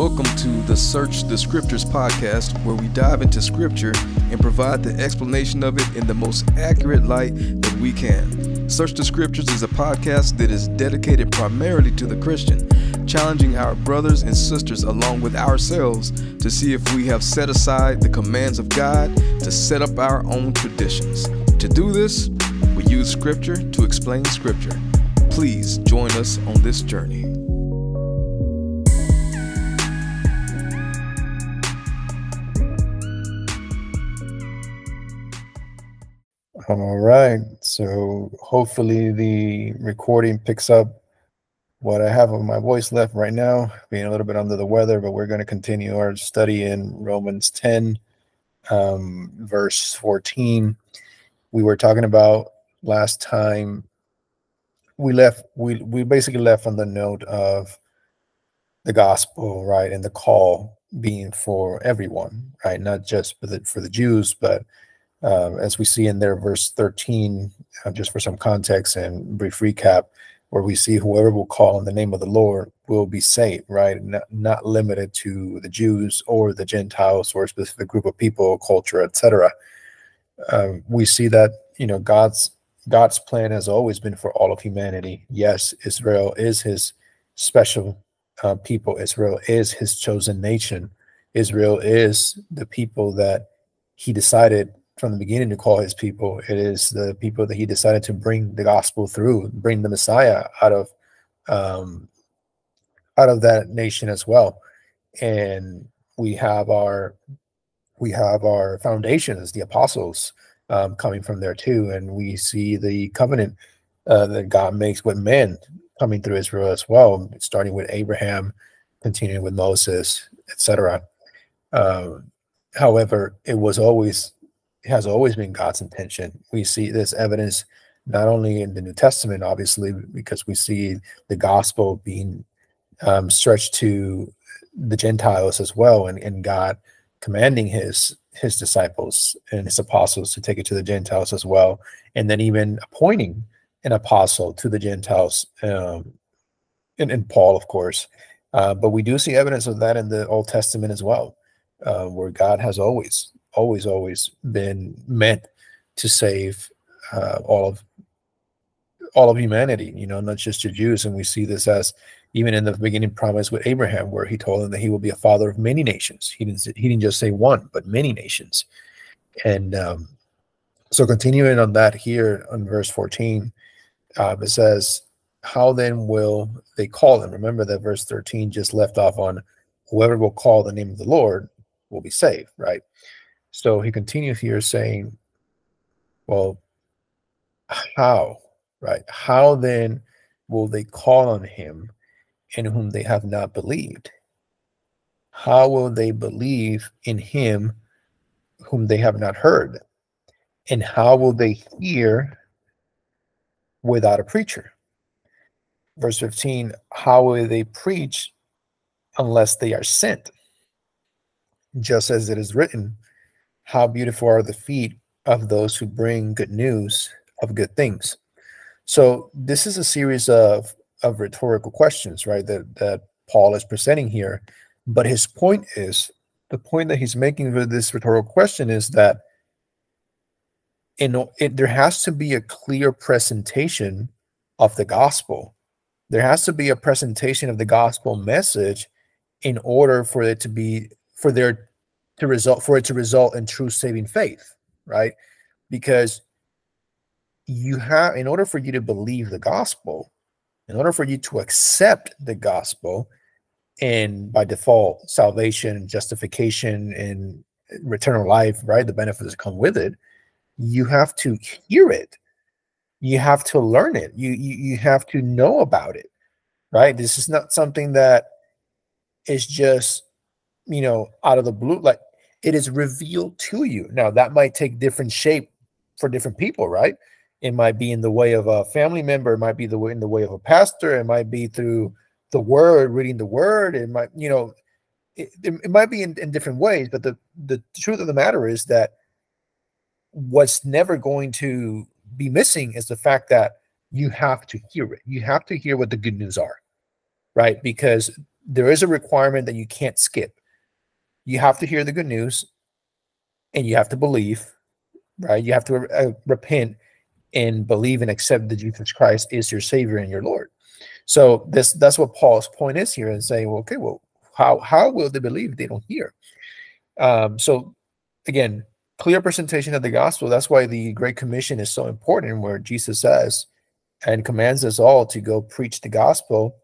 Welcome to the Search the Scriptures podcast, where we dive into Scripture and provide the explanation of it in the most accurate light that we can. Search the Scriptures is a podcast that is dedicated primarily to the Christian, challenging our brothers and sisters along with ourselves to see if we have set aside the commands of God to set up our own traditions. To do this, we use Scripture to explain Scripture. Please join us on this journey. All right. So hopefully the recording picks up what I have of my voice left right now, being a little bit under the weather, but we're going to continue our study in Romans 10, um, verse 14. We were talking about last time we left we we basically left on the note of the gospel, right, and the call being for everyone, right, not just for the for the Jews, but um, as we see in there, verse 13, uh, just for some context and brief recap, where we see whoever will call on the name of the Lord will be saved, right? Not, not limited to the Jews or the Gentiles or a specific group of people, culture, etc. Um, we see that you know God's God's plan has always been for all of humanity. Yes, Israel is His special uh, people. Israel is His chosen nation. Israel is the people that He decided from the beginning to call his people. It is the people that he decided to bring the gospel through, bring the Messiah out of um, out of that nation as well. And we have our we have our foundations, the apostles, um, coming from there too, and we see the covenant uh, that God makes with men coming through Israel as well, starting with Abraham, continuing with Moses, etc. Uh, however, it was always has always been God's intention. We see this evidence not only in the New Testament, obviously, because we see the gospel being um, stretched to the Gentiles as well, and, and God commanding his his disciples and his apostles to take it to the Gentiles as well, and then even appointing an apostle to the Gentiles, um, and, and Paul, of course. Uh, but we do see evidence of that in the Old Testament as well, uh, where God has always always, always been meant to save uh, all of all of humanity. You know, not just the Jews. And we see this as even in the beginning promise with Abraham, where he told him that he will be a father of many nations. He didn't he didn't just say one, but many nations. And um, so, continuing on that here on verse fourteen, uh, it says, "How then will they call him?" Remember that verse thirteen just left off on whoever will call the name of the Lord will be saved, right? So he continues here saying, well, how, right? How then will they call on him in whom they have not believed? How will they believe in him whom they have not heard? And how will they hear without a preacher? Verse 15, how will they preach unless they are sent? Just as it is written, how beautiful are the feet of those who bring good news of good things. So this is a series of of rhetorical questions, right? That that Paul is presenting here. But his point is the point that he's making with this rhetorical question is that in it, there has to be a clear presentation of the gospel. There has to be a presentation of the gospel message in order for it to be for there to result for it to result in true saving faith, right? Because you have in order for you to believe the gospel, in order for you to accept the gospel, and by default, salvation, justification, and eternal life, right? The benefits that come with it, you have to hear it. You have to learn it. You, you you have to know about it, right? This is not something that is just you know out of the blue. Like it is revealed to you. Now, that might take different shape for different people, right? It might be in the way of a family member, it might be the way in the way of a pastor, it might be through the word, reading the word, it might, you know, it, it might be in, in different ways, but the, the truth of the matter is that what's never going to be missing is the fact that you have to hear it. You have to hear what the good news are, right? Because there is a requirement that you can't skip. You have to hear the good news and you have to believe, right? You have to uh, repent and believe and accept that Jesus Christ is your Savior and your Lord. So this that's what Paul's point is here and saying, well, okay, well, how how will they believe if they don't hear? Um, so again, clear presentation of the gospel. That's why the Great Commission is so important, where Jesus says and commands us all to go preach the gospel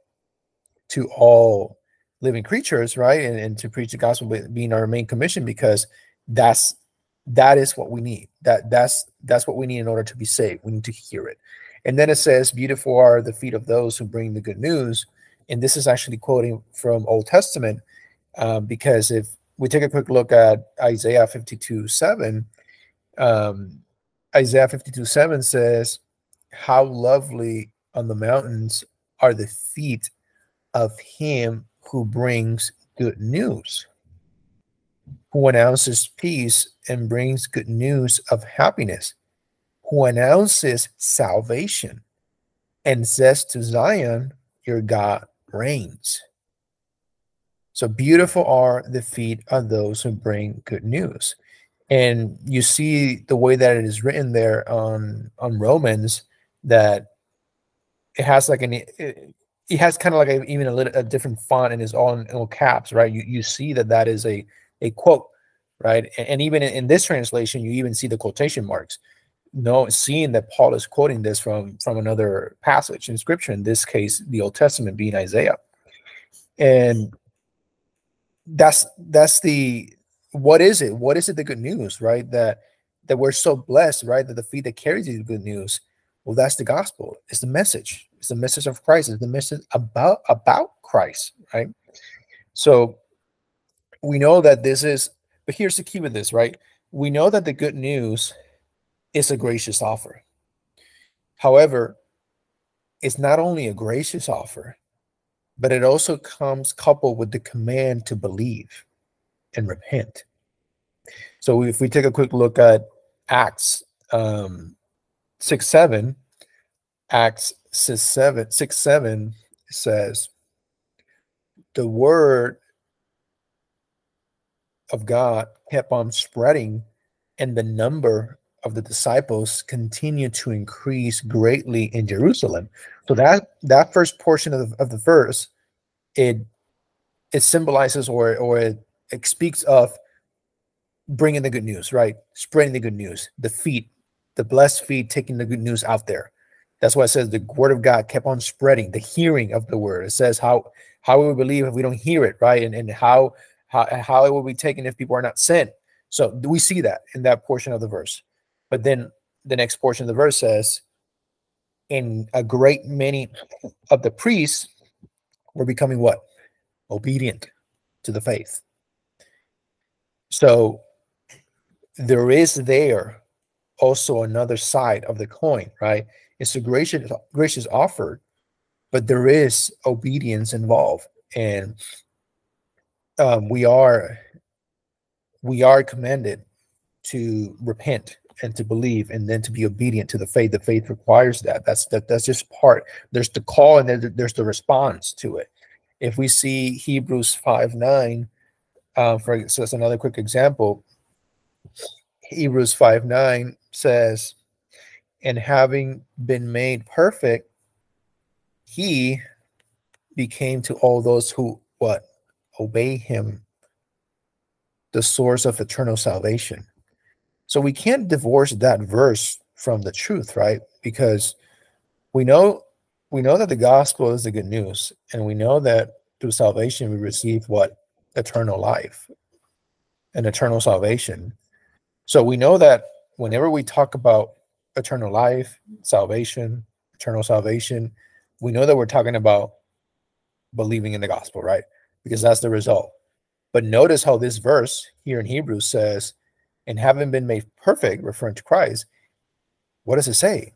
to all living creatures, right? And, and to preach the gospel being our main commission, because that's that is what we need. That that's that's what we need in order to be saved. We need to hear it. And then it says, Beautiful are the feet of those who bring the good news. And this is actually quoting from Old Testament, um, because if we take a quick look at Isaiah 52 7, um, Isaiah 52 7 says, How lovely on the mountains are the feet of him who brings good news, who announces peace and brings good news of happiness, who announces salvation and says to Zion, Your God reigns. So beautiful are the feet of those who bring good news. And you see the way that it is written there on on Romans that it has like an it has kind of like a, even a little a different font and is all in all caps, right? You you see that that is a a quote, right? And, and even in, in, this translation, you even see the quotation marks. No, seeing that Paul is quoting this from from another passage in Scripture. In this case, the Old Testament being Isaiah, and that's that's the what is it? What is it? The good news, right? That that we're so blessed, right? That the feet that carries the good news. Well, that's the gospel. It's the message. It's the message of Christ. It's the message about about Christ, right? So we know that this is, but here's the key with this, right? We know that the good news is a gracious offer. However, it's not only a gracious offer, but it also comes coupled with the command to believe and repent. So if we take a quick look at Acts um, 6 7, Acts 6 7, says, The word of God kept on spreading, and the number of the disciples continued to increase greatly in Jerusalem. So that that first portion of the, of the verse, it it symbolizes or or it, it speaks of bringing the good news, right? Spreading the good news, the feet, the blessed feet, taking the good news out there. That's why it says the word of God kept on spreading, the hearing of the word. It says how how we believe if we don't hear it, right? And and how how how it will be taken if people are not sent. So do we see that in that portion of the verse. But then the next portion of the verse says, in a great many of the priests were becoming what? Obedient to the faith. So there is there also another side of the coin, right? It's a gracious gracious offer, but there is obedience involved. And um, we are we are commanded to repent and to believe and then to be obedient to the faith. The faith requires that. That's that that's just part. There's the call and then there's the response to it. If we see hebrews 5 9 uh, for so that's another quick example. Hebrews 5 9 says and having been made perfect he became to all those who what obey him the source of eternal salvation so we can't divorce that verse from the truth, right? Because we know we know that the gospel is the good news, and we know that through salvation we receive what eternal life and eternal salvation. So we know that whenever we talk about eternal life, salvation, eternal salvation, we know that we're talking about believing in the gospel, right? Because that's the result. But notice how this verse here in Hebrews says, and having been made perfect, referring to Christ, what does it say?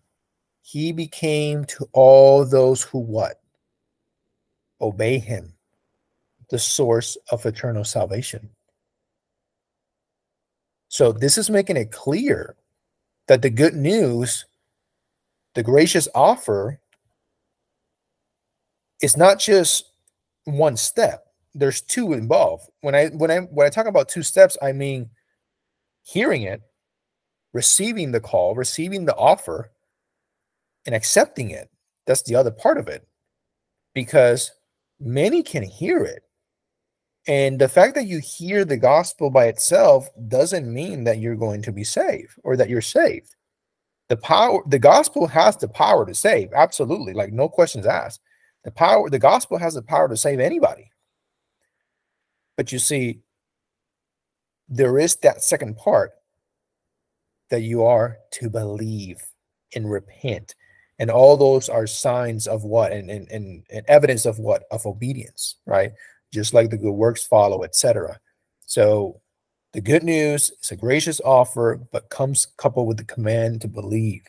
He became to all those who what? Obey him, the source of eternal salvation. So this is making it clear that the good news, the gracious offer, is not just one step. There's two involved. When I when I when I talk about two steps, I mean hearing it, receiving the call, receiving the offer, and accepting it. That's the other part of it. Because many can hear it. And the fact that you hear the gospel by itself doesn't mean that you're going to be saved or that you're saved. The power, the gospel has the power to save. Absolutely. Like no questions asked. The power, the gospel has the power to save anybody. But you see, there is that second part that you are to believe and repent. And all those are signs of what and, and, and, evidence of what? Of obedience, right? Just like the good works follow, etc. So the good news is a gracious offer, but comes coupled with the command to believe,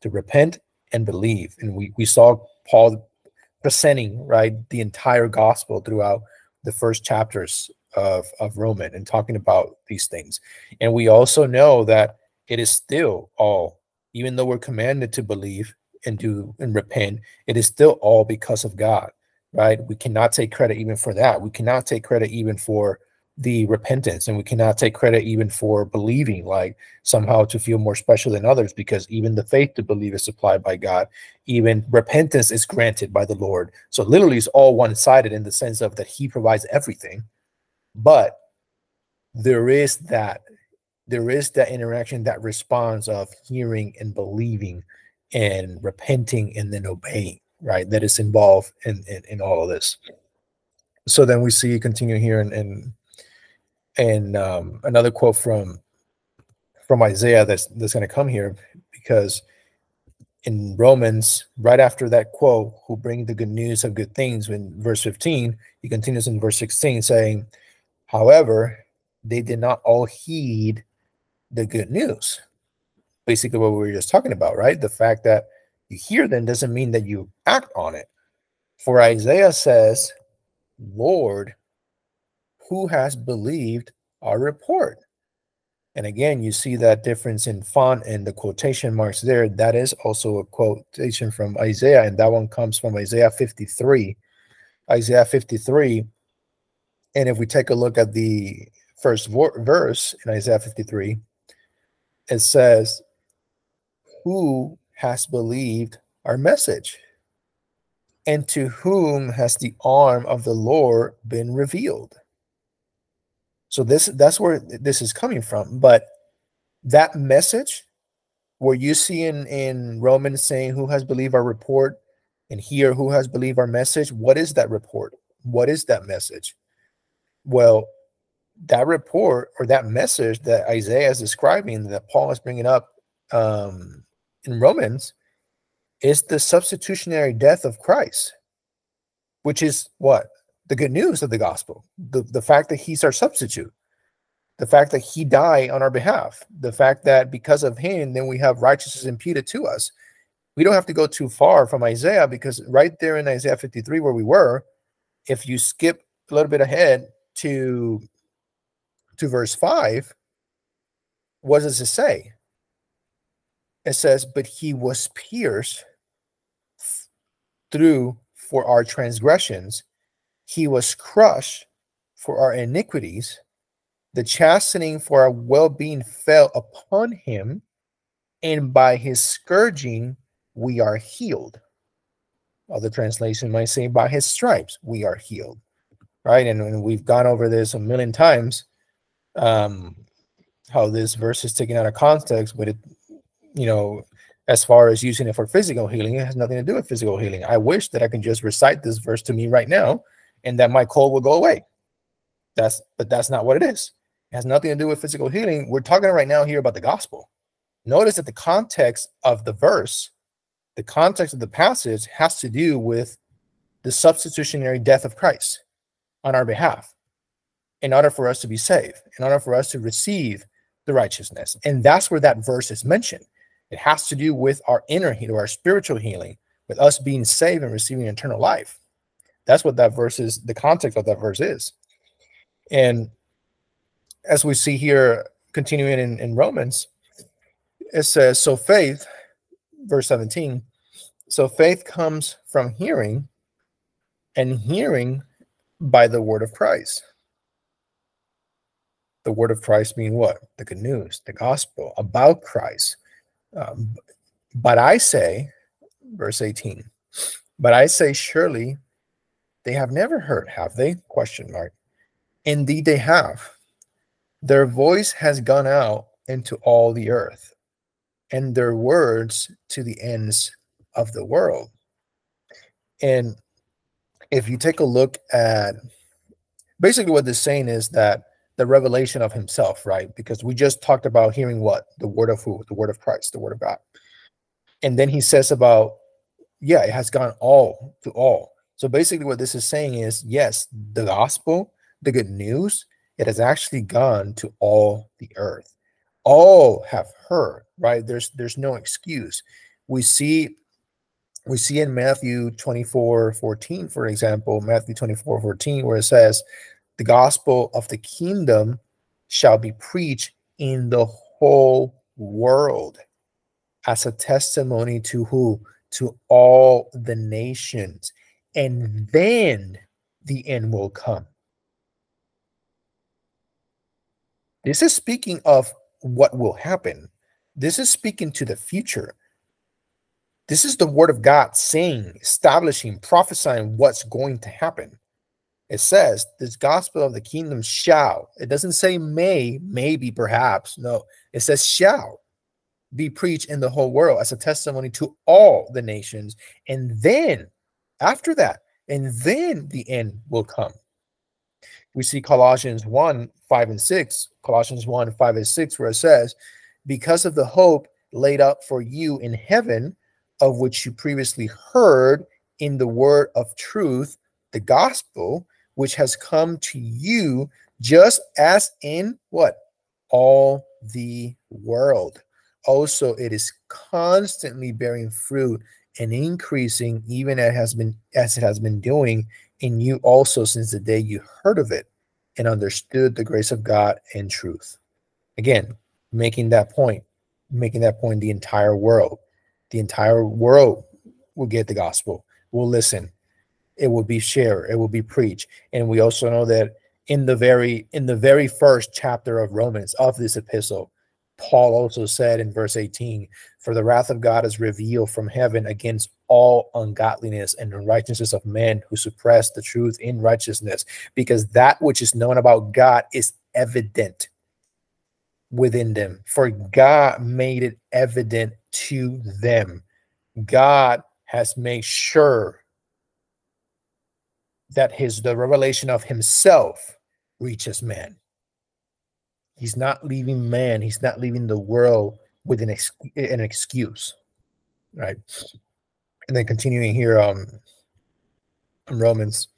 to repent and believe. And we, we saw Paul presenting right the entire gospel throughout the first chapters of, of Roman and talking about these things. And we also know that it is still all, even though we're commanded to believe and do and repent, it is still all because of God, right? We cannot take credit even for that. We cannot take credit even for the repentance and we cannot take credit even for believing like somehow to feel more special than others because even the faith to believe is supplied by god even repentance is granted by the lord so literally it's all one-sided in the sense of that he provides everything but there is that there is that interaction that response of hearing and believing and repenting and then obeying right that is involved in in, in all of this so then we see continue here in, in and um, another quote from from Isaiah that's that's going to come here because in Romans, right after that quote, who bring the good news of good things, in verse 15, he continues in verse 16 saying, However, they did not all heed the good news. Basically, what we were just talking about, right? The fact that you hear them doesn't mean that you act on it. For Isaiah says, Lord, who has believed our report? And again, you see that difference in font and the quotation marks there. That is also a quotation from Isaiah, and that one comes from Isaiah 53. Isaiah 53. And if we take a look at the first verse in Isaiah 53, it says, Who has believed our message? And to whom has the arm of the Lord been revealed? So this that's where this is coming from. But that message where you see in, in Romans saying who has believed our report and here who has believed our message, what is that report? What is that message? Well, that report or that message that Isaiah is describing that Paul is bringing up um, in Romans is the substitutionary death of Christ, which is what? the good news of the gospel, the, the fact that he's our substitute, the fact that he died on our behalf, the fact that because of him, then we have righteousness imputed to us. We don't have to go too far from Isaiah because right there in Isaiah 53, where we were, if you skip a little bit ahead to, to verse 5, what does it say? It says, But he was pierced through for our transgressions he was crushed for our iniquities. The chastening for our well being fell upon him, and by his scourging we are healed. Other translation might say, by his stripes we are healed. Right? And, and we've gone over this a million times. Um, how this verse is taken out of context, but it, you know, as far as using it for physical healing, it has nothing to do with physical healing. I wish that I can just recite this verse to me right now and that my cold will go away. That's but that's not what it is. It has nothing to do with physical healing. We're talking right now here about the gospel. Notice that the context of the verse, the context of the passage has to do with the substitutionary death of Christ on our behalf in order for us to be saved, in order for us to receive the righteousness. And that's where that verse is mentioned. It has to do with our inner healing, our spiritual healing, with us being saved and receiving eternal life. That's what that verse is, the context of that verse is. And as we see here, continuing in, in Romans, it says, So faith, verse 17, so faith comes from hearing, and hearing by the word of Christ. The word of Christ mean what? The good news, the gospel about Christ. Um, but I say, verse 18, but I say, surely they have never heard, have they? Question mark. Indeed, they have. Their voice has gone out into all the earth, and their words to the ends of the world. And if you take a look at basically what this saying is that the revelation of himself, right? Because we just talked about hearing what? The word of who? The word of Christ, the word of God. And then he says about, yeah, it has gone all to all. So basically, what this is saying is, yes, the gospel, the good news, it has actually gone to all the earth. All have heard, right? There's there's no excuse. We see we see in Matthew 24 14, for example, Matthew 24 14, where it says, The gospel of the kingdom shall be preached in the whole world as a testimony to who? To all the nations. And then the end will come. This is speaking of what will happen. This is speaking to the future. This is the word of God saying, establishing, prophesying what's going to happen. It says, This gospel of the kingdom shall. It doesn't say may, maybe, perhaps. No, it says shall be preached in the whole world as a testimony to all the nations. And then, after that, and then the end will come. We see Colossians 1 5 and 6, Colossians 1 5 and 6, where it says, Because of the hope laid up for you in heaven, of which you previously heard in the word of truth, the gospel, which has come to you just as in what? All the world. Also, it is constantly bearing fruit and increasing, even as it has been as it has been doing in you also since the day you heard of it and understood the grace of God and truth. Again, making that point, making that point the entire world the entire world will get the gospel, will listen. It will be shared, it will be preached. And we also know that in the very in the very first chapter of Romans of this epistle, Paul also said in verse 18, For the wrath of God is revealed from heaven against all ungodliness and unrighteousness of men who suppress the truth in righteousness, because that which is known about God is evident within them. For God made it evident to them. God has made sure that his the revelation of himself reaches man. He's not leaving man, he's not leaving the world with an, ex- an excuse. Right. And then continuing here um in Romans.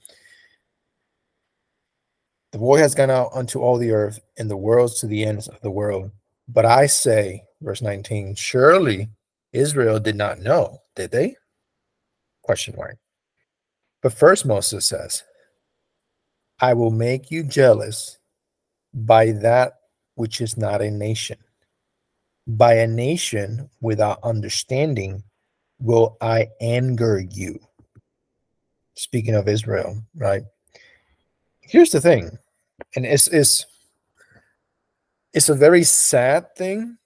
The boy has gone out unto all the earth, and the worlds to the ends of the world. But I say, verse 19, surely Israel did not know, did they? Question mark. But first Moses says, I will make you jealous by that which is not a nation. By a nation without understanding will I anger you. Speaking of Israel, right? Here's the thing, and it's, it's it's a very sad thing,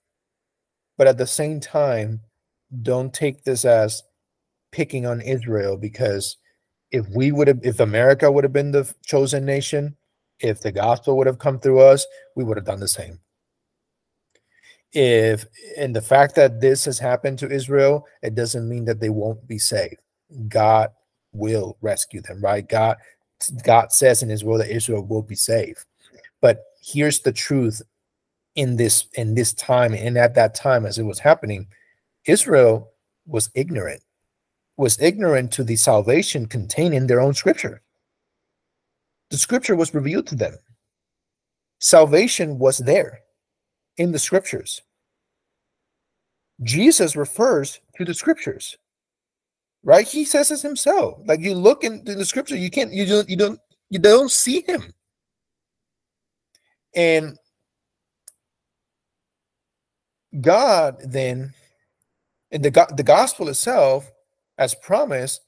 but at the same time, don't take this as picking on Israel because if we would have, if America would have been the chosen nation, if the gospel would have come through us, we would have done the same. If, and the fact that this has happened to Israel, it doesn't mean that they won't be saved. God will rescue them, right? God, God says in His word that Israel will be saved. But here's the truth in this in this time and at that time as it was happening israel was ignorant was ignorant to the salvation contained in their own scripture. The scripture was revealed to them. Salvation was there in the scriptures. Jesus refers to the scriptures right? He says it himself. Like you look into the scripture you can't you don't you don't you don't see him. And God then, and the, the gospel itself, as promised,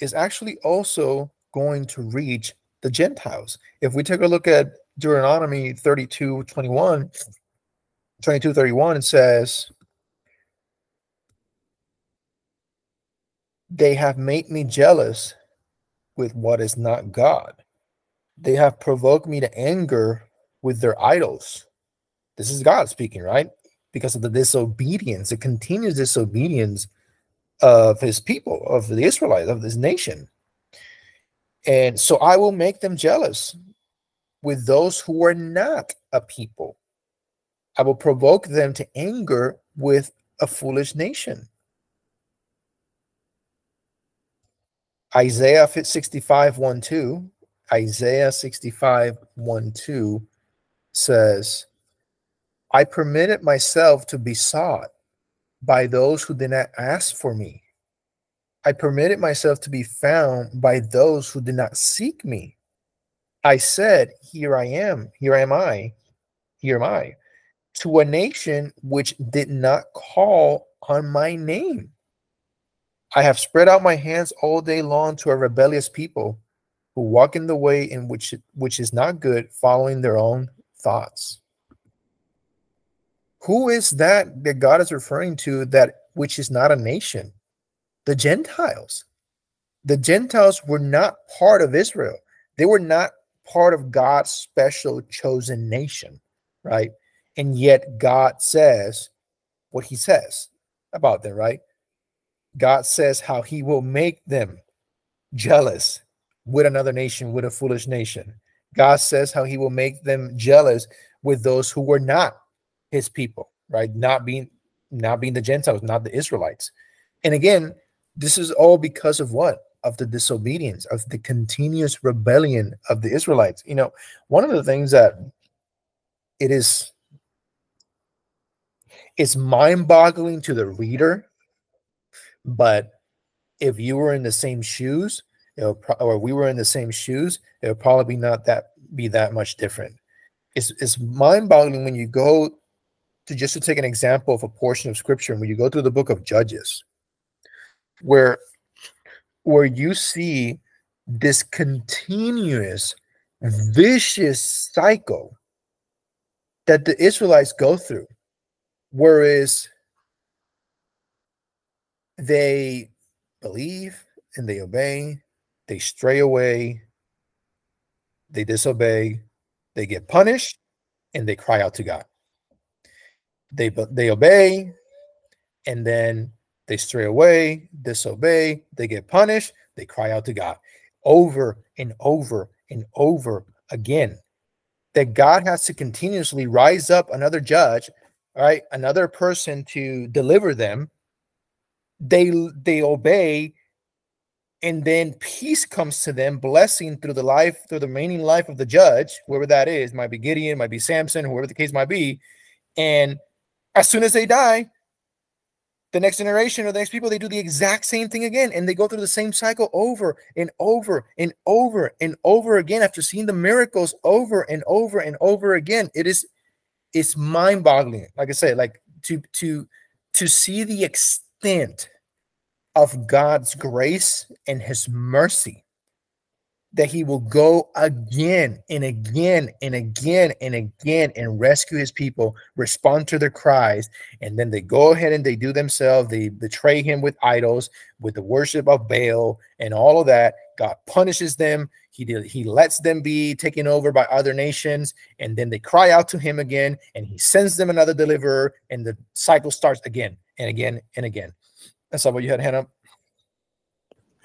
is actually also going to reach the Gentiles. If we take a look at Deuteronomy 32 21, 22 31, it says, They have made me jealous with what is not God. They have provoked me to anger with their idols. This is God speaking, right? Because of the disobedience, the continuous disobedience of his people, of the Israelites, of this nation. And so I will make them jealous with those who are not a people. I will provoke them to anger with a foolish nation. Isaiah 65 1 2, Isaiah 65 1 2 says, I permitted myself to be sought by those who did not ask for me. I permitted myself to be found by those who did not seek me. I said, Here I am, here am I, here am I, to a nation which did not call on my name. I have spread out my hands all day long to a rebellious people who walk in the way in which which is not good, following their own thoughts. Who is that that God is referring to that which is not a nation? The Gentiles. The Gentiles were not part of Israel. They were not part of God's special chosen nation, right? And yet God says what he says about them, right? God says how he will make them jealous with another nation, with a foolish nation. God says how he will make them jealous with those who were not his people, right? Not being not being the Gentiles, not the Israelites. And again, this is all because of what? Of the disobedience, of the continuous rebellion of the Israelites. You know, one of the things that it is it's mind-boggling to the reader but if you were in the same shoes, pro- or we were in the same shoes, it would probably not that be that much different. It's it's mind-boggling when you go to just to take an example of a portion of scripture, when you go through the book of Judges, where where you see this continuous vicious cycle that the Israelites go through. Whereas they believe and they obey, they stray away, they disobey, they get punished, and they cry out to God. They they obey, and then they stray away, disobey, they get punished, they cry out to God over and over and over again. That God has to continuously rise up another judge, right? Another person to deliver them they they obey and then peace comes to them blessing through the life through the remaining life of the judge whoever that is might be gideon might be samson whoever the case might be and as soon as they die the next generation or the next people they do the exact same thing again and they go through the same cycle over and over and over and over again after seeing the miracles over and over and over again. It is it's mind-boggling like i said like to to to see the extent extent of God's grace and his mercy that he will go again and again and again and again and rescue his people, respond to their cries, and then they go ahead and they do themselves. They betray him with idols, with the worship of Baal, and all of that. God punishes them. He did, he lets them be taken over by other nations, and then they cry out to him again, and he sends them another deliverer, and the cycle starts again and again and again. That's all what you had, Hannah.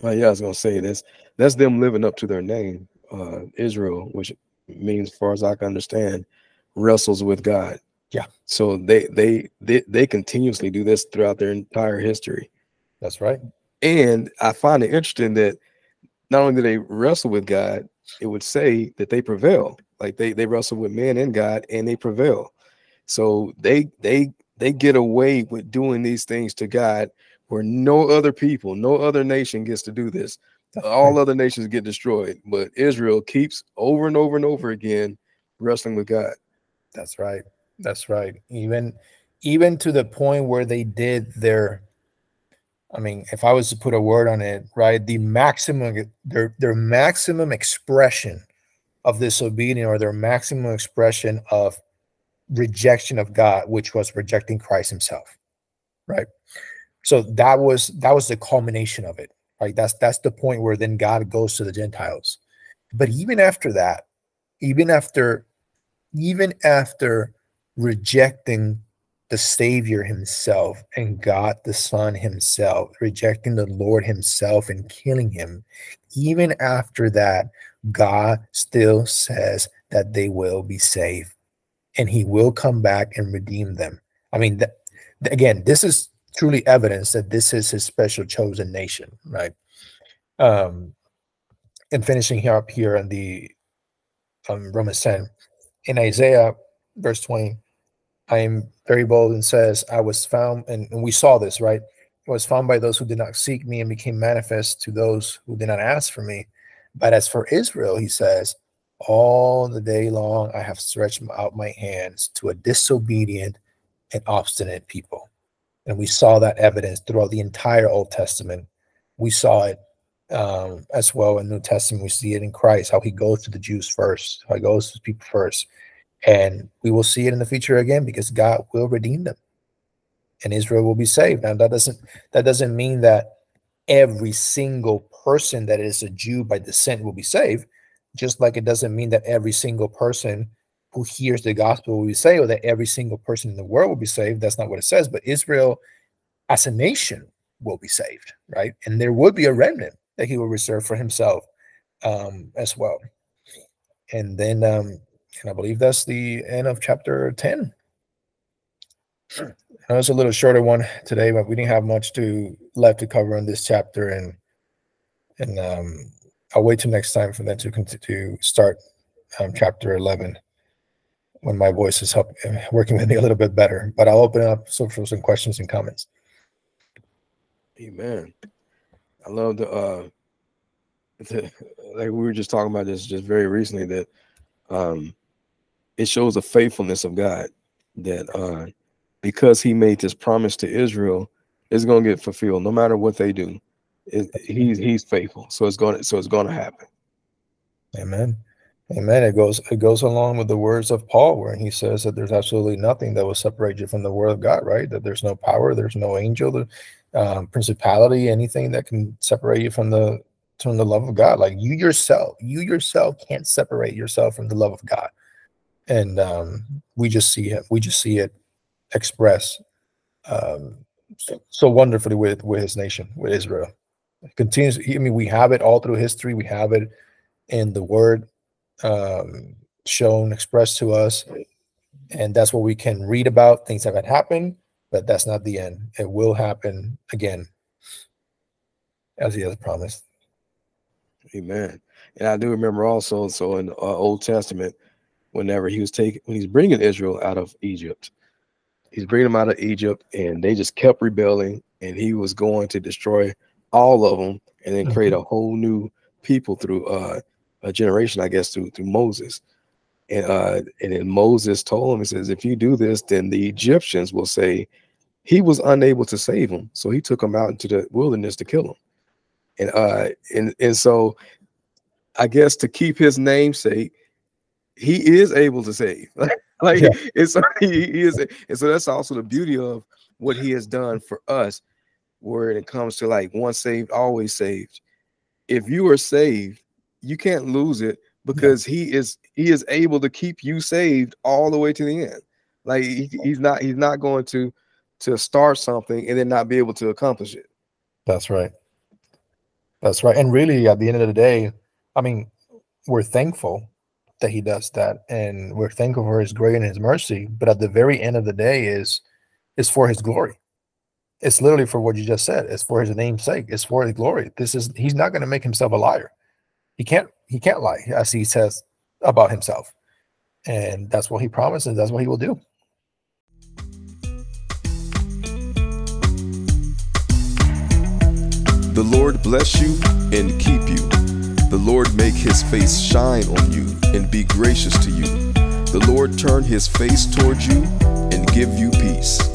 Well, yeah, I was gonna say this. That's them living up to their name, uh, Israel, which means, as far as I can understand, wrestles with God. Yeah. So they they they they continuously do this throughout their entire history. That's right. And I find it interesting that not only do they wrestle with God, it would say that they prevail. Like they they wrestle with man and God, and they prevail. So they they they get away with doing these things to God where no other people, no other nation gets to do this. All other nations get destroyed, but Israel keeps over and over and over again wrestling with God. That's right. That's right. Even even to the point where they did their I mean, if I was to put a word on it, right, the maximum their their maximum expression of disobedience or their maximum expression of rejection of God, which was rejecting Christ Himself, right? So that was that was the culmination of it, That's that's the point where then God goes to the Gentiles. But even after that, even after, even after rejecting the Savior Himself and God the Son Himself, rejecting the Lord Himself and killing Him, even after that, God still says that they will be saved and He will come back and redeem them. I mean, th- again, this is truly evidence that this is His special chosen nation, right? Um, and finishing here up here in the um, Romans 10, in Isaiah verse 20, I am very bold and says, I was found, and, and we saw this, right? I was found by those who did not seek me and became manifest to those who did not ask for me. But as for Israel, he says, all the day long I have stretched out my hands to a disobedient and obstinate people. And we saw that evidence throughout the entire Old Testament. We saw it um, as well in the New Testament. We see it in Christ, how he goes to the Jews first, how he goes to people first. And we will see it in the future again because God will redeem them and Israel will be saved. Now that doesn't that doesn't mean that every single person that is a Jew by descent will be saved, just like it doesn't mean that every single person who hears the gospel will be saved or that every single person in the world will be saved. That's not what it says. But Israel as a nation will be saved, right? And there would be a remnant that he will reserve for himself um, as well. And then um, and I believe that's the end of chapter 10. I know it's a little shorter one today, but we didn't have much to left to cover in this chapter, and and um, I'll wait till next time for them to to start um, chapter eleven when my voice is help, working with me a little bit better. But I'll open it up so for some questions and comments. Amen. I love the uh, the, like we were just talking about this just very recently that um it shows the faithfulness of God that uh, because He made this promise to Israel, it's going to get fulfilled no matter what they do. It, he's He's faithful, so it's going to so it's going to happen. Amen. Amen. It goes it goes along with the words of Paul, where he says that there's absolutely nothing that will separate you from the word of God, right? That there's no power, there's no angel, the um, principality, anything that can separate you from the from the love of God. Like you yourself, you yourself can't separate yourself from the love of God and um, we just see it. We just see it express um, so, so, wonderfully with with his nation, with Israel. It continues. I mean, we have it all through history. We have it in the Word um, shown, expressed to us, and that's what we can read about. Things that have happened, but that's not the end. It will happen again, as He has promised. Amen. And I do remember also, so in uh, Old Testament, whenever he was taking when he's bringing Israel out of Egypt. He's bringing them out of Egypt, and they just kept rebelling, and he was going to destroy all of them, and then create a mm-hmm. whole new people through uh, a generation, I guess, through through Moses. And uh, and then Moses told him, he says, if you do this, then the Egyptians will say he was unable to save them, so he took them out into the wilderness to kill them. And uh, and and so I guess to keep his namesake, he is able to save. like yeah. it's he, he is, and so that's also the beauty of what he has done for us, where it comes to like once saved, always saved. If you are saved, you can't lose it because yeah. he is he is able to keep you saved all the way to the end. Like he, he's not he's not going to to start something and then not be able to accomplish it. That's right. That's right. And really, at the end of the day, I mean, we're thankful that he does that and we're thankful for his grace and his mercy but at the very end of the day is is for his glory it's literally for what you just said it's for his name's sake it's for his glory this is he's not going to make himself a liar he can't he can't lie as he says about himself and that's what he promises that's what he will do the lord bless you and keep you the Lord make his face shine on you and be gracious to you. The Lord turn his face toward you and give you peace.